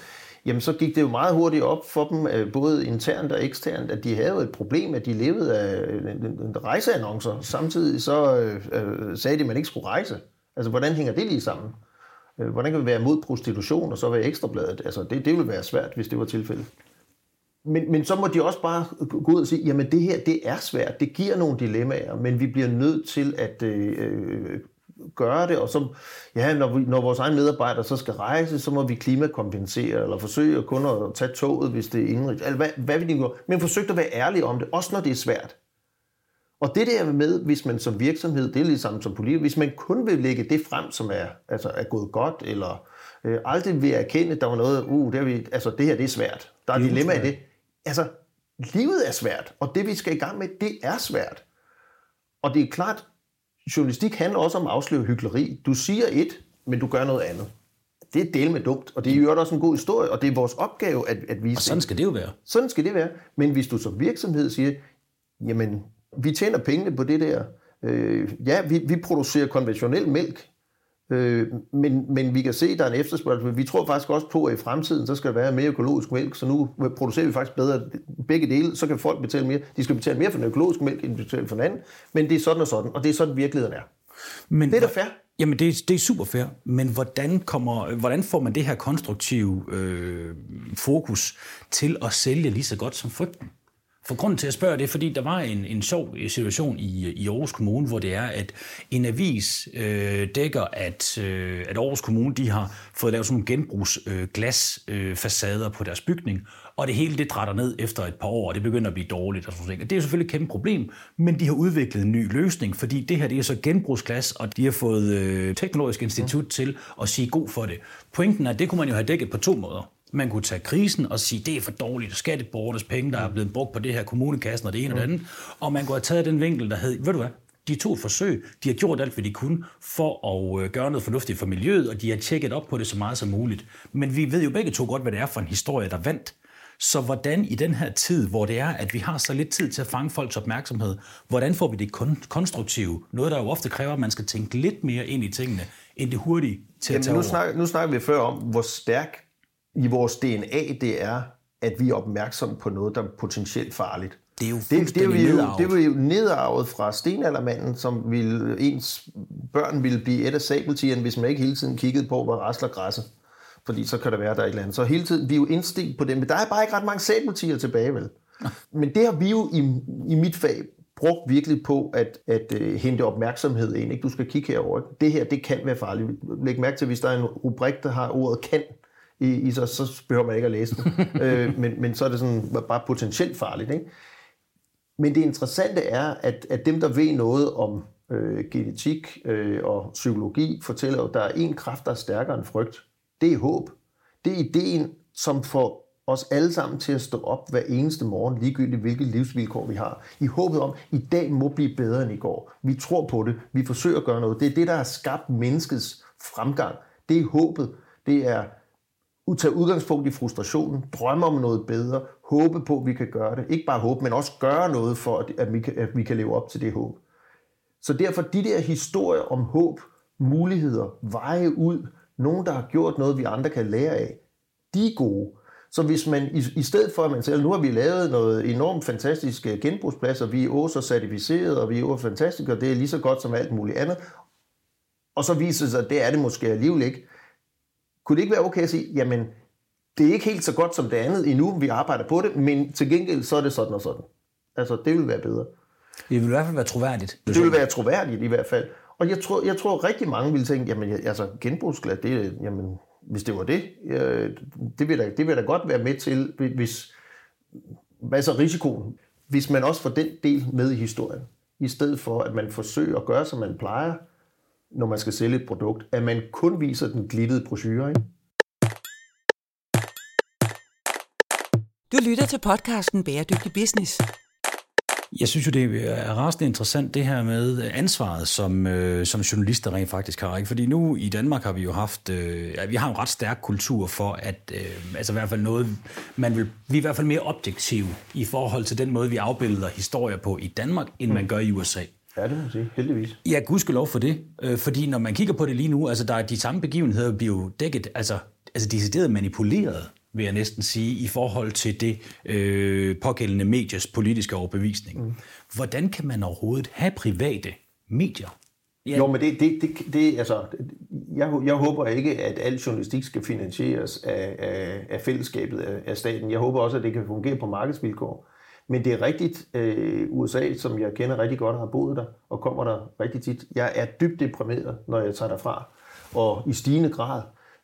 jamen så gik det jo meget hurtigt op for dem, øh, både internt og eksternt, at de havde et problem, at de levede af rejseannoncer. Samtidig så øh, sagde de, at man ikke skulle rejse. Altså, hvordan hænger det lige sammen? Øh, hvordan kan vi være mod prostitution og så være ekstrabladet? Altså, det, det ville være svært, hvis det var tilfældet. Men, men så må de også bare gå ud og sige, jamen det her, det er svært, det giver nogle dilemmaer, men vi bliver nødt til at øh, øh gøre det, og så, ja, når, vi, når vores egen medarbejdere så skal rejse, så må vi klimakompensere, eller forsøge kun at tage toget, hvis det er indrigs. Altså, hvad, hvad vil de gøre? Men forsøg at være ærlige om det, også når det er svært. Og det der med, hvis man som virksomhed, det er ligesom som politiker, hvis man kun vil lægge det frem, som er, altså er gået godt, eller øh, aldrig vil erkende, at der var noget, uh, det, vi, altså, det her det er svært. Der er dilemma i det. Altså, livet er svært, og det vi skal i gang med, det er svært. Og det er klart, journalistik handler også om at afsløre hyggeleri. Du siger et, men du gør noget andet. Det er del med dumt, og det er jo også en god historie, og det er vores opgave at, at vise Og sådan skal det jo være. Sådan skal det være. Men hvis du som virksomhed siger, jamen, vi tjener pengene på det der. Øh, ja, vi, vi producerer konventionel mælk, øh, men, men vi kan se, at der er en efterspørgsel. Vi tror faktisk også på, at i fremtiden, så skal der være mere økologisk mælk, så nu producerer vi faktisk bedre begge dele, så kan folk betale mere. De skal betale mere for den økologiske mælk, end de betaler for den anden, men det er sådan og sådan, og det er sådan virkeligheden er. Men, Det er da fair. Jamen, det, er- det er super fair, men hvordan, kommer, hvordan får man det her konstruktive øh, fokus til at sælge lige så godt som frygten? For grunden til at spørge det er, fordi der var en, en sjov øh, situation i, øh, i Aarhus Kommune, hvor det er, at en avis øh, dækker, at, øh, at Aarhus Kommune de har fået lavet sådan nogle genbrugsglasfacader øh, glas, øh, facader på deres bygning, og det hele det drætter ned efter et par år, og det begynder at blive dårligt. Og sådan noget. Og det er jo selvfølgelig et kæmpe problem, men de har udviklet en ny løsning, fordi det her det er så genbrugsglas, og de har fået øh, Teknologisk Institut mm. til at sige god for det. Pointen er, at det kunne man jo have dækket på to måder. Man kunne tage krisen og sige, det er for dårligt, skatteborgernes penge, der er blevet brugt på det her kommunekassen og det ene og det andet. Og man kunne have taget den vinkel, der hed, ved du hvad, de et forsøg, de har gjort alt, hvad de kunne for at øh, gøre noget fornuftigt for miljøet, og de har tjekket op på det så meget som muligt. Men vi ved jo begge to godt, hvad det er for en historie, der vandt. Så hvordan i den her tid, hvor det er, at vi har så lidt tid til at fange folks opmærksomhed, hvordan får vi det kon- konstruktive? Noget, der jo ofte kræver, at man skal tænke lidt mere ind i tingene, end det hurtige til at Jamen, tage nu, over. snakker, nu snakker vi før om, hvor stærk i vores DNA det er, at vi er opmærksomme på noget, der er potentielt farligt. Det er jo det, det, er fuldstændig jo, det var jo nedarvet fra stenaldermanden, som ville, ens børn ville blive et af sabeltigerne, hvis man ikke hele tiden kiggede på, hvor rasler græsset. Fordi så kan der være der et eller andet. Så hele tiden, vi er jo indstillet på det, men der er bare ikke ret mange sabeltiger tilbage, vel? Men det har vi jo i, i mit fag brugt virkelig på at, at uh, hente opmærksomhed ind. Ikke? Du skal kigge herover. Det her, det kan være farligt. Læg mærke til, hvis der er en rubrik, der har ordet kan, i, i så, så behøver man ikke at læse den. *laughs* øh, men, men så er det sådan bare potentielt farligt. Ikke? Men det interessante er, at, at dem, der ved noget om øh, genetik øh, og psykologi, fortæller jo, at der er en kraft, der er stærkere end frygt. Det er håb. Det er ideen, som får os alle sammen til at stå op hver eneste morgen, ligegyldigt hvilke livsvilkår vi har. I håbet om, at i dag må blive bedre end i går. Vi tror på det. Vi forsøger at gøre noget. Det er det, der har skabt menneskets fremgang. Det er håbet. Det er tage udgangspunkt i frustrationen, drømme om noget bedre, håbe på, at vi kan gøre det. Ikke bare håbe, men også gøre noget for, at- vi kan, at vi kan leve op til det håb. Så derfor de der historier om håb, muligheder, veje ud, nogen, der har gjort noget, vi andre kan lære af, de er gode. Så hvis man i, i stedet for, at man siger, nu har vi lavet noget enormt fantastisk øh, genbrugsplads, og vi er også certificeret, og vi er også fantastiske, og det er lige så godt som alt muligt andet, og så viser det sig, at det er det måske alligevel ikke, kunne det ikke være okay at sige, jamen, det er ikke helt så godt som det andet endnu, vi arbejder på det, men til gengæld så er det sådan og sådan. Altså, det vil være bedre. Det vil i hvert fald være troværdigt. Det vil være troværdigt i hvert fald. Og jeg tror, jeg tror rigtig mange vil tænke, jamen altså genbrugsglas, det, jamen, hvis det var det, øh, det vil, da, det vil da godt være med til, hvis, hvad så risikoen? Hvis man også får den del med i historien, i stedet for at man forsøger at gøre, som man plejer, når man skal sælge et produkt, at man kun viser den glittede brochure, ikke? Du lytter til podcasten Bæredygtig Business. Jeg synes jo, det er rasende interessant, det her med ansvaret, som, øh, som journalister rent faktisk har. Ikke? Fordi nu i Danmark har vi jo haft, øh, ja, vi har en ret stærk kultur for, at øh, altså i hvert fald noget, man vil, vi er i hvert fald mere objektive i forhold til den måde, vi afbilder historier på i Danmark, end man gør i USA. Ja, det må man sige. Heldigvis. Ja, gudskelov for det. Øh, fordi når man kigger på det lige nu, altså der er de samme begivenheder bliver jo dækket, altså, altså decideret manipuleret, vil jeg næsten sige, i forhold til det øh, pågældende mediers politiske overbevisning. Mm. Hvordan kan man overhovedet have private medier? Ja. Jo, men det, det, det, det altså, jeg, jeg håber ikke, at al journalistik skal finansieres af, af, af fællesskabet, af, af staten. Jeg håber også, at det kan fungere på markedsvilkår. Men det er rigtigt, øh, USA, som jeg kender rigtig godt, har boet der og kommer der rigtig tit. Jeg er dybt deprimeret, når jeg tager derfra, og i stigende grad,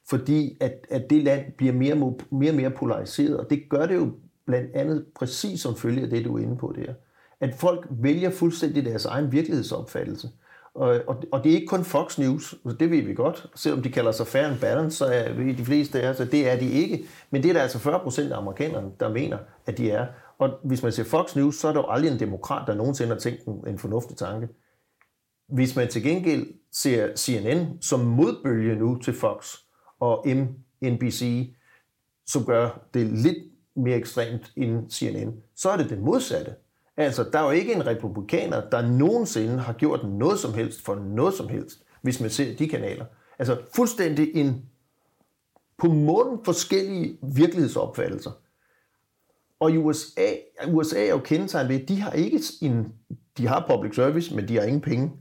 fordi at, at det land bliver mere, mere og mere polariseret, og det gør det jo blandt andet præcis som følge af det, du er inde på der. At folk vælger fuldstændig deres egen virkelighedsopfattelse. Og, og, og det er ikke kun Fox News, det ved vi godt. Selvom de kalder sig fair and balance, så er vi de fleste af os, at det er de ikke. Men det er der altså 40 procent af amerikanerne, der mener, at de er. Og hvis man ser Fox News, så er der jo aldrig en demokrat, der nogensinde har tænkt en, en fornuftig tanke. Hvis man til gengæld ser CNN som modbølge nu til Fox og MNBC, som gør det lidt mere ekstremt end CNN, så er det det modsatte. Altså, der er jo ikke en republikaner, der nogensinde har gjort noget som helst for noget som helst, hvis man ser de kanaler. Altså, fuldstændig en på måden forskellige virkelighedsopfattelser. Og i USA, USA er jo kendetegnet ved, at de har ikke en, de har public service, men de har ingen penge.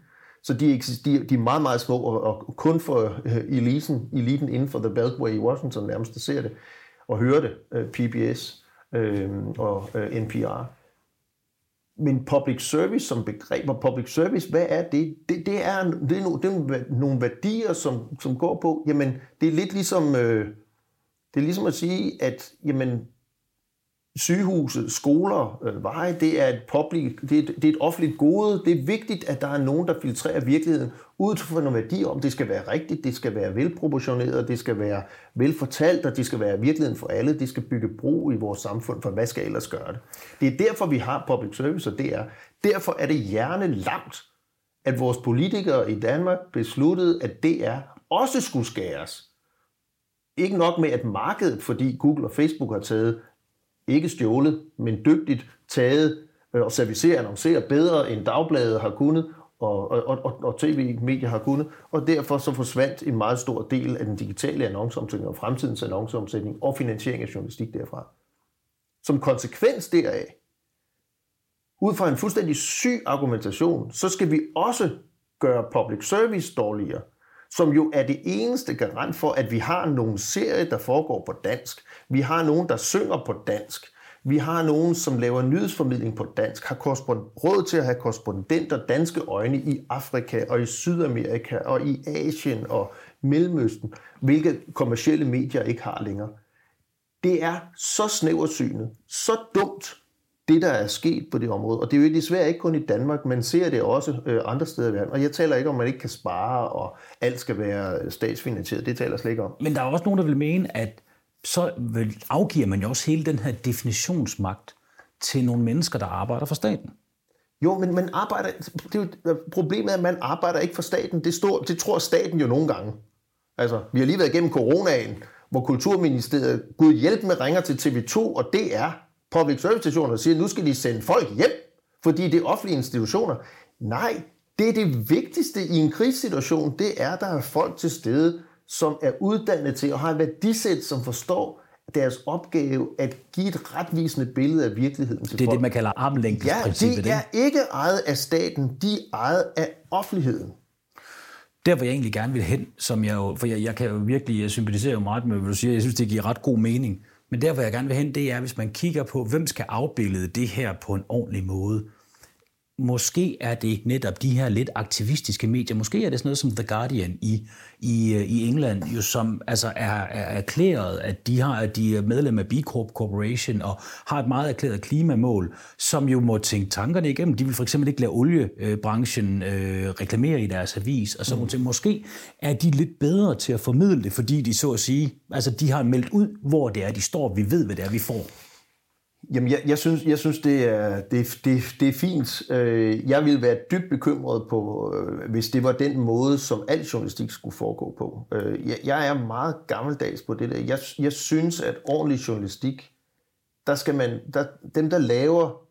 Så de, de, de er meget, meget små, og, og kun for uh, eliten, eliten inden for The Beltway i Washington nærmest, der ser det og hører det, øh, uh, PBS uh, øh, og uh, NPR. Men public service som begreb, og public service, hvad er det? Det, det, er, det, er, no, det er nogle værdier, som, som går på, jamen, det er lidt ligesom, øh, det er ligesom at sige, at jamen, sygehuse, skoler, øh, veje, det er, et public, det, er et, det er et offentligt gode. Det er vigtigt, at der er nogen, der filtrerer virkeligheden ud fra nogle værdier om, det skal være rigtigt, det skal være velproportioneret, det skal være velfortalt, og det skal være virkeligheden for alle. Det skal bygge bro i vores samfund, for hvad skal ellers gøre det? Det er derfor, vi har public service, og det er, derfor er det hjerne langt, at vores politikere i Danmark besluttede, at DR også skulle skæres. Ikke nok med, at markedet, fordi Google og Facebook har taget ikke stjålet, men dygtigt taget øh, og servicere og bedre end dagbladet har kunnet, og, og, og, og tv-medier har kunnet, og derfor så forsvandt en meget stor del af den digitale annonceomsætning og fremtidens annonceomsætning og finansiering af journalistik derfra. Som konsekvens deraf, ud fra en fuldstændig syg argumentation, så skal vi også gøre public service dårligere som jo er det eneste garant for, at vi har nogle serier, der foregår på dansk. Vi har nogen, der synger på dansk. Vi har nogen, som laver nyhedsformidling på dansk, har råd til at have korrespondenter, danske øjne i Afrika og i Sydamerika og i Asien og Mellemøsten, hvilke kommercielle medier ikke har længere. Det er så snæversynet, så dumt, det, der er sket på det område. Og det er jo desværre ikke kun i Danmark, man ser det også øh, andre steder i verden. Og jeg taler ikke om, at man ikke kan spare, og alt skal være statsfinansieret. Det taler jeg slet ikke om. Men der er også nogen, der vil mene, at så afgiver man jo også hele den her definitionsmagt til nogle mennesker, der arbejder for staten. Jo, men man arbejder, det er jo, problemet er, at man arbejder ikke for staten. Det, står, det tror staten jo nogle gange. Altså, vi har lige været igennem coronaen, hvor Kulturministeriet, gud hjælp med, ringer til TV2 og DR, public service stationer og siger, at nu skal de sende folk hjem, fordi det er offentlige institutioner. Nej, det er det vigtigste i en krigssituation, det er, at der er folk til stede, som er uddannet til og har et værdisæt, som forstår deres opgave at give et retvisende billede af virkeligheden til Det er folk. det, man kalder armlængdesprincippet. Ja, det er ikke ejet af staten, de er ejet af offentligheden. Der, hvor jeg egentlig gerne vil hen, som jeg jo, for jeg, jeg kan jo virkelig jeg sympatisere jo meget med, hvad du siger, jeg synes, det giver ret god mening. Men der, hvor jeg gerne vil hen, det er, hvis man kigger på, hvem skal afbillede det her på en ordentlig måde. Måske er det netop de her lidt aktivistiske medier. Måske er det sådan noget som The Guardian i, i, øh, i England, jo, som altså er, er erklæret, at de, har, at de er medlem af B Corp Corporation og har et meget erklæret klimamål, som jo må tænke tankerne igennem. De vil for eksempel ikke lade oliebranchen øh, reklamere i deres avis. Og så mm. tænke, måske er de lidt bedre til at formidle det, fordi de så at sige, altså de har meldt ud, hvor det er, de står. Vi ved, hvad det er, vi får. Jamen, jeg, jeg synes, jeg synes det, er, det, det, det er fint. Øh, jeg ville være dybt bekymret på, øh, hvis det var den måde, som al journalistik skulle foregå på. Øh, jeg, jeg er meget gammeldags på det der. Jeg, jeg synes, at ordentlig journalistik, der skal man, der, dem der laver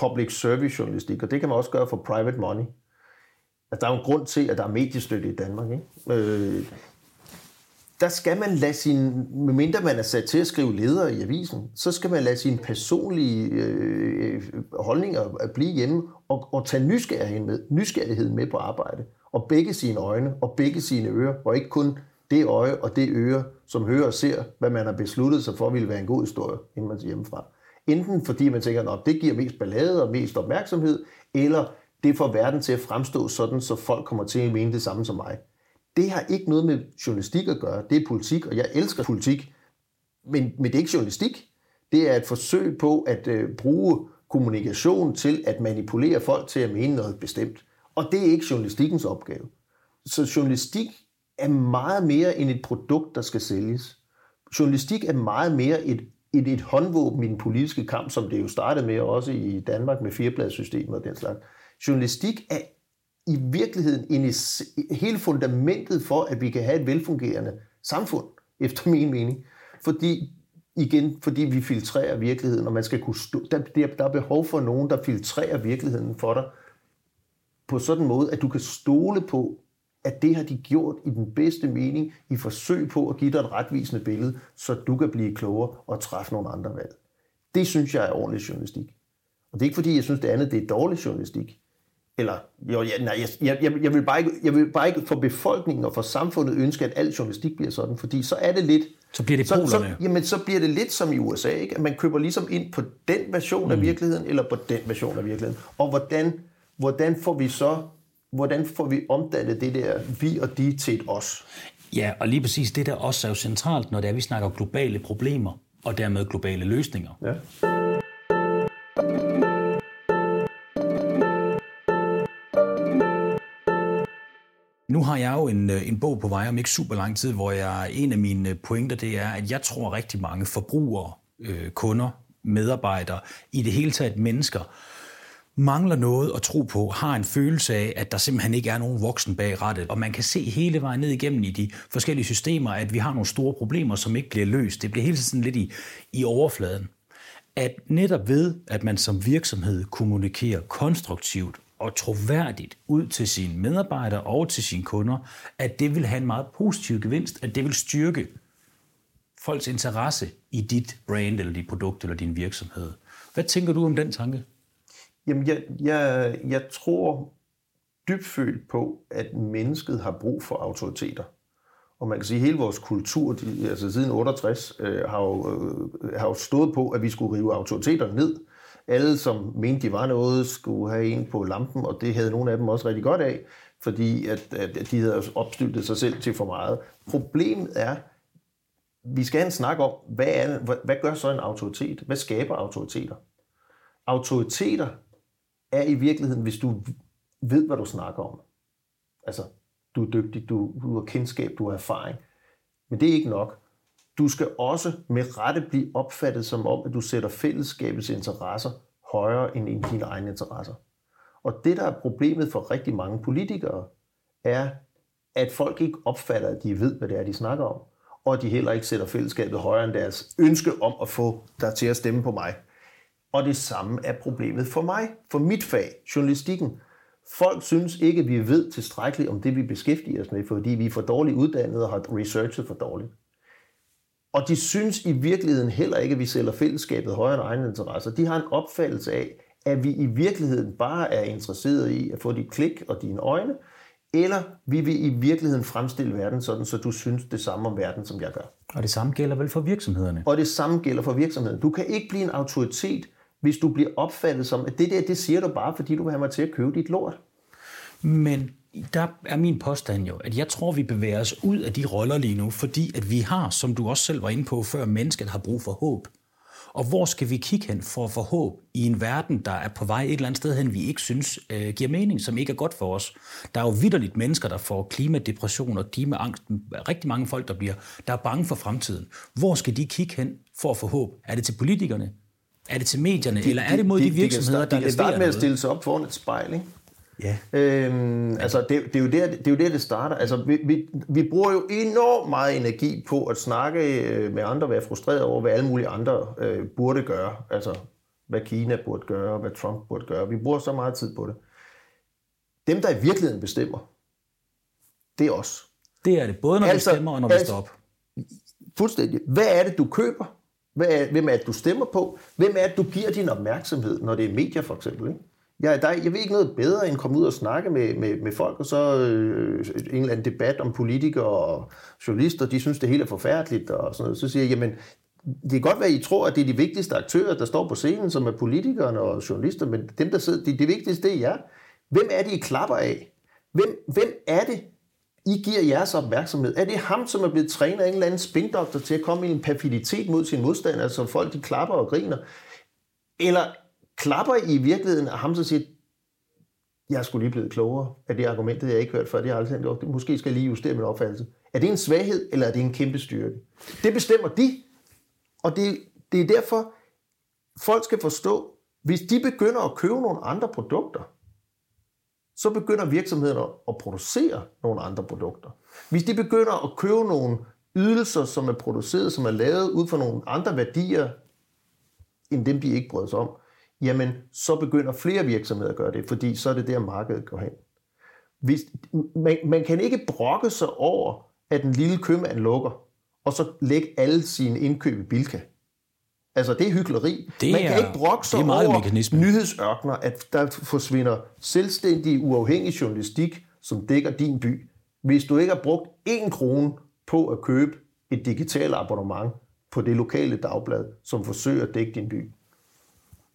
public service journalistik, og det kan man også gøre for private money. at der er en grund til, at der er mediestøtte i Danmark. Ikke? Der skal man lade sin, medmindre man er sat til at skrive ledere i avisen, så skal man lade sine personlige øh, holdninger blive hjemme og, og tage nysgerrigheden med, nysgerrighed med på arbejde. Og begge sine øjne og begge sine ører, og ikke kun det øje og det øre, som hører og ser, hvad man har besluttet sig for, ville være en god historie, inden man hjemmefra. Enten fordi man tænker, at det giver mest ballade og mest opmærksomhed, eller det får verden til at fremstå sådan, så folk kommer til at mene det samme som mig. Det har ikke noget med journalistik at gøre. Det er politik, og jeg elsker politik. Men, men det er ikke journalistik. Det er et forsøg på at øh, bruge kommunikation til at manipulere folk til at mene noget bestemt. Og det er ikke journalistikkens opgave. Så journalistik er meget mere end et produkt, der skal sælges. Journalistik er meget mere et, et, et håndvåben i den politiske kamp, som det jo startede med også i Danmark med firebladssystemet og den slags. Journalistik er i virkeligheden en, hele fundamentet for, at vi kan have et velfungerende samfund, efter min mening. Fordi igen, fordi vi filtrerer virkeligheden, og man skal kunne stå, der, der er behov for nogen, der filtrerer virkeligheden for dig, på sådan en måde, at du kan stole på, at det har de gjort i den bedste mening, i forsøg på at give dig et retvisende billede, så du kan blive klogere og træffe nogle andre valg. Det synes jeg er ordentlig journalistik. Og det er ikke fordi, jeg synes, det andet det er dårlig journalistik. Eller, jo, ja, nej, jeg, jeg, jeg, vil bare ikke, jeg vil bare ikke for befolkningen og for samfundet ønske, at al journalistik bliver sådan, fordi så er det lidt... Så bliver det så, så, jamen, så bliver det lidt som i USA, ikke? at man køber ligesom ind på den version mm. af virkeligheden, eller på den version af virkeligheden. Og hvordan, hvordan får vi så hvordan får vi omdannet det der vi og de til et os? Ja, og lige præcis det der også er jo centralt, når det er, vi snakker globale problemer, og dermed globale løsninger. Ja. Jeg jo en, øh, en bog på vej om ikke super lang tid, hvor jeg en af mine øh, pointer det er, at jeg tror rigtig mange forbrugere, øh, kunder, medarbejdere, i det hele taget mennesker, mangler noget at tro på, har en følelse af, at der simpelthen ikke er nogen voksen bag rettet. Og man kan se hele vejen ned igennem i de forskellige systemer, at vi har nogle store problemer, som ikke bliver løst. Det bliver hele tiden lidt i, i overfladen. At netop ved, at man som virksomhed kommunikerer konstruktivt og troværdigt ud til sine medarbejdere og til sine kunder, at det vil have en meget positiv gevinst, at det vil styrke folks interesse i dit brand eller dit produkt eller din virksomhed. Hvad tænker du om den tanke? Jamen, jeg, jeg, jeg tror dybfølt på, at mennesket har brug for autoriteter. Og man kan sige, at hele vores kultur, de, altså siden 68, øh, har, jo, øh, har jo stået på, at vi skulle rive autoriteter ned. Alle, som mente, de var noget, skulle have en på lampen, og det havde nogle af dem også rigtig godt af, fordi at, at de havde opstyltet sig selv til for meget. Problemet er, vi skal have en snak om, hvad, er, hvad, hvad gør så en autoritet? Hvad skaber autoriteter? Autoriteter er i virkeligheden, hvis du ved, hvad du snakker om. Altså, du er dygtig, du, du har kendskab, du har erfaring. Men det er ikke nok. Du skal også med rette blive opfattet som om, at du sætter fællesskabets interesser højere end dine egne interesser. Og det, der er problemet for rigtig mange politikere, er, at folk ikke opfatter, at de ved, hvad det er, de snakker om, og at de heller ikke sætter fællesskabet højere end deres ønske om at få dig til at stemme på mig. Og det samme er problemet for mig, for mit fag, journalistikken. Folk synes ikke, at vi ved tilstrækkeligt om det, vi beskæftiger os med, fordi vi er for dårligt uddannede og har researchet for dårligt. Og de synes i virkeligheden heller ikke, at vi sælger fællesskabet højere end egne interesser. De har en opfattelse af, at vi i virkeligheden bare er interesseret i at få dit klik og dine øjne, eller vi vil i virkeligheden fremstille verden sådan, så du synes det samme om verden, som jeg gør. Og det samme gælder vel for virksomhederne? Og det samme gælder for virksomheden. Du kan ikke blive en autoritet, hvis du bliver opfattet som, at det der, det siger du bare, fordi du vil have mig til at købe dit lort. Men der er min påstand jo, at jeg tror, vi bevæger os ud af de roller lige nu, fordi at vi har, som du også selv var inde på før, mennesket har brug for håb. Og hvor skal vi kigge hen for at få håb i en verden, der er på vej et eller andet sted hen, vi ikke synes øh, giver mening, som ikke er godt for os? Der er jo vidderligt mennesker, der får klimadepression og klimaangst. Rigtig mange folk, der bliver der er bange for fremtiden. Hvor skal de kigge hen for at få håb? Er det til politikerne? Er det til medierne, de, eller er det mod de, de virksomheder, de starte, der de kan starte med at stille sig op foran et spejl, ikke? Ja. Øhm, altså, det, det, er jo der, det er jo der, det starter. Altså, vi, vi, vi bruger jo enormt meget energi på at snakke øh, med andre, være frustreret over, hvad alle mulige andre øh, burde gøre. Altså, hvad Kina burde gøre, hvad Trump burde gøre. Vi bruger så meget tid på det. Dem, der i virkeligheden bestemmer, det er os. Det er det, både når altså, vi stemmer og når altså, vi står op. Fuldstændig. Hvad er det, du køber? Hvad er, hvem er det, du stemmer på? Hvem er det, du giver din opmærksomhed, når det er medier for eksempel? Ikke? Ja, der, jeg ved ikke noget bedre end at komme ud og snakke med, med, med folk, og så øh, en eller anden debat om politikere og journalister, de synes, det hele er forfærdeligt, og sådan noget. Så siger jeg, jamen, det kan godt være, at I tror, at det er de vigtigste aktører, der står på scenen, som er politikerne og journalister, men dem, der sidder, det, det vigtigste, det er jer. Hvem er det, I klapper af? Hvem, hvem er det, I giver jeres opmærksomhed? Er det ham, som er blevet trænet af en eller anden spindoktor til at komme i en perfiditet mod sin modstander, så folk de klapper og griner? Eller klapper I virkeligheden af ham, som siger, jeg skulle lige blevet klogere af det argument, jeg ikke hørt før, det har jeg aldrig tænkt Måske skal jeg lige justere min opfattelse. Er det en svaghed, eller er det en kæmpe styrke? Det bestemmer de, og det, det er derfor, folk skal forstå, hvis de begynder at købe nogle andre produkter, så begynder virksomhederne at producere nogle andre produkter. Hvis de begynder at købe nogle ydelser, som er produceret, som er lavet ud fra nogle andre værdier, end dem de ikke bryder sig om, jamen så begynder flere virksomheder at gøre det, fordi så er det der, markedet går hen. Hvis, man, man kan ikke brokke sig over, at en lille købmand lukker, og så lægge alle sine indkøb i Bilka. Altså, det er hykleri. Det man kan er- ikke brokke sig er over mekanisme. nyhedsørkner, at der forsvinder selvstændig, uafhængig journalistik, som dækker din by. Hvis du ikke har brugt én krone på at købe et digitalt abonnement på det lokale dagblad, som forsøger at dække din by.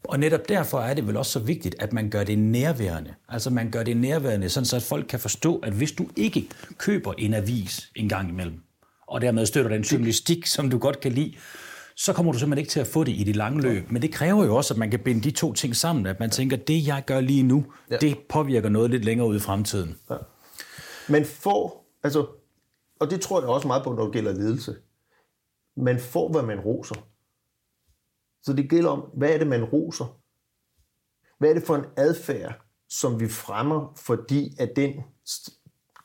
Og netop derfor er det vel også så vigtigt, at man gør det nærværende. Altså man gør det nærværende, sådan så at folk kan forstå, at hvis du ikke køber en avis en gang imellem, og dermed støtter den journalistik, som du godt kan lide, så kommer du simpelthen ikke til at få det i det lange løb. Men det kræver jo også, at man kan binde de to ting sammen, at man tænker, det jeg gør lige nu, ja. det påvirker noget lidt længere ud i fremtiden. Man får, altså, og det tror jeg også meget på, når det gælder ledelse. Man får, hvad man roser. Så det gælder om, hvad er det, man roser? Hvad er det for en adfærd, som vi fremmer, fordi at den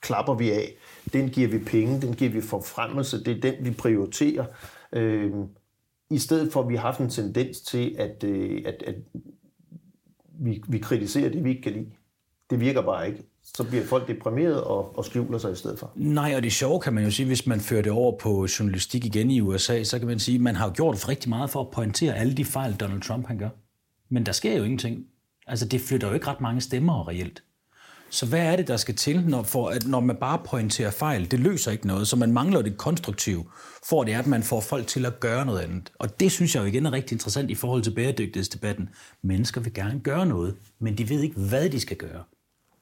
klapper vi af, den giver vi penge, den giver vi forfremmelse, det er den, vi prioriterer. Øh, I stedet for, at vi har haft en tendens til, at, øh, at, at vi, vi kritiserer det, vi ikke kan lide. Det virker bare ikke. Så bliver folk deprimeret og, og skjuler sig i stedet for. Nej, og det sjove kan man jo sige, hvis man fører det over på journalistik igen i USA, så kan man sige, at man har gjort rigtig meget for at pointere alle de fejl, Donald Trump han gør. Men der sker jo ingenting. Altså, det flytter jo ikke ret mange stemmer reelt. Så hvad er det, der skal til, når, for at, når man bare pointerer fejl? Det løser ikke noget, så man mangler det konstruktive, for det er, at man får folk til at gøre noget andet. Og det synes jeg jo igen er rigtig interessant i forhold til bæredygtighedsdebatten. Mennesker vil gerne gøre noget, men de ved ikke, hvad de skal gøre.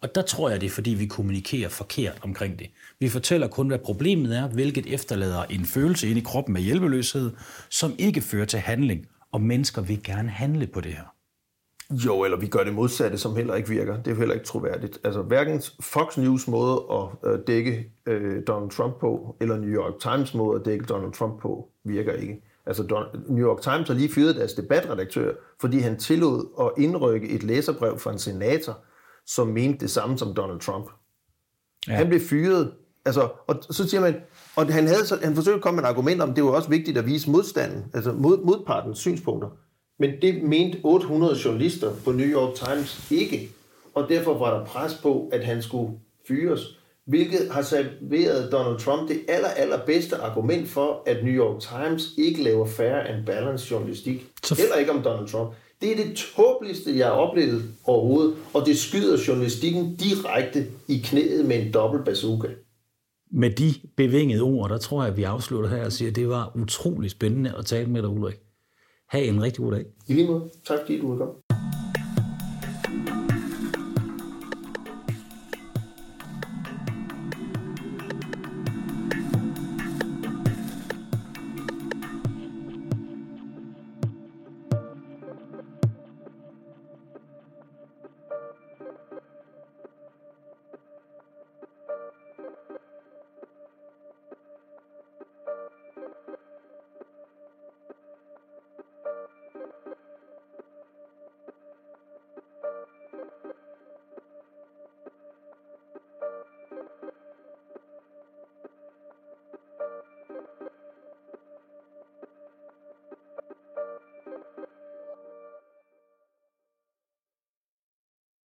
Og der tror jeg, det er, fordi vi kommunikerer forkert omkring det. Vi fortæller kun, hvad problemet er, hvilket efterlader en følelse ind i kroppen af hjælpeløshed, som ikke fører til handling, og mennesker vil gerne handle på det her. Jo, eller vi gør det modsatte, som heller ikke virker. Det er jo heller ikke troværdigt. Altså hverken Fox News måde at øh, dække øh, Donald Trump på, eller New York Times måde at dække Donald Trump på, virker ikke. Altså Don- New York Times har lige fyret deres debatredaktør, fordi han tillod at indrykke et læserbrev fra en senator, som mente det samme som Donald Trump. Ja. Han blev fyret. Altså, og så siger man, og han, havde, så, han forsøgte at komme med et argument om, det var også vigtigt at vise modstanden, altså mod, modpartens synspunkter. Men det mente 800 journalister på New York Times ikke, og derfor var der pres på, at han skulle fyres, hvilket har serveret Donald Trump det aller, aller bedste argument for, at New York Times ikke laver fair and balanced journalistik. Så- Heller ikke om Donald Trump. Det er det tåbeligste, jeg har oplevet overhovedet, og det skyder journalistikken direkte i knæet med en dobbelt bazooka. Med de bevingede ord, der tror jeg, at vi afslutter her og siger, at det var utrolig spændende at tale med dig, Ulrik. Ha' en rigtig god dag. I lige måde, tak fordi du kommet.